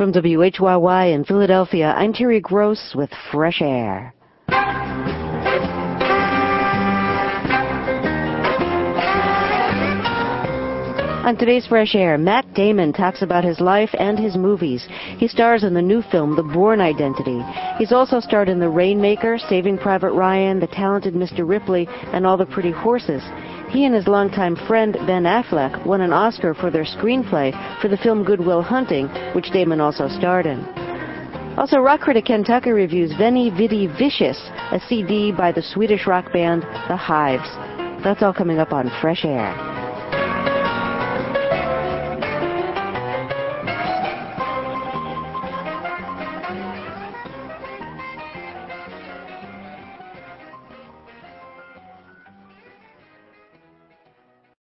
From WHYY in Philadelphia, I'm Terry Gross with Fresh Air. On today's Fresh Air, Matt Damon talks about his life and his movies. He stars in the new film, The Bourne Identity. He's also starred in The Rainmaker, Saving Private Ryan, The Talented Mr. Ripley, and All the Pretty Horses. He and his longtime friend Ben Affleck won an Oscar for their screenplay for the film Good Will Hunting, which Damon also starred in. Also, rock critic Ken Tucker reviews Veni Vidi Vicious, a CD by the Swedish rock band The Hives. That's all coming up on Fresh Air.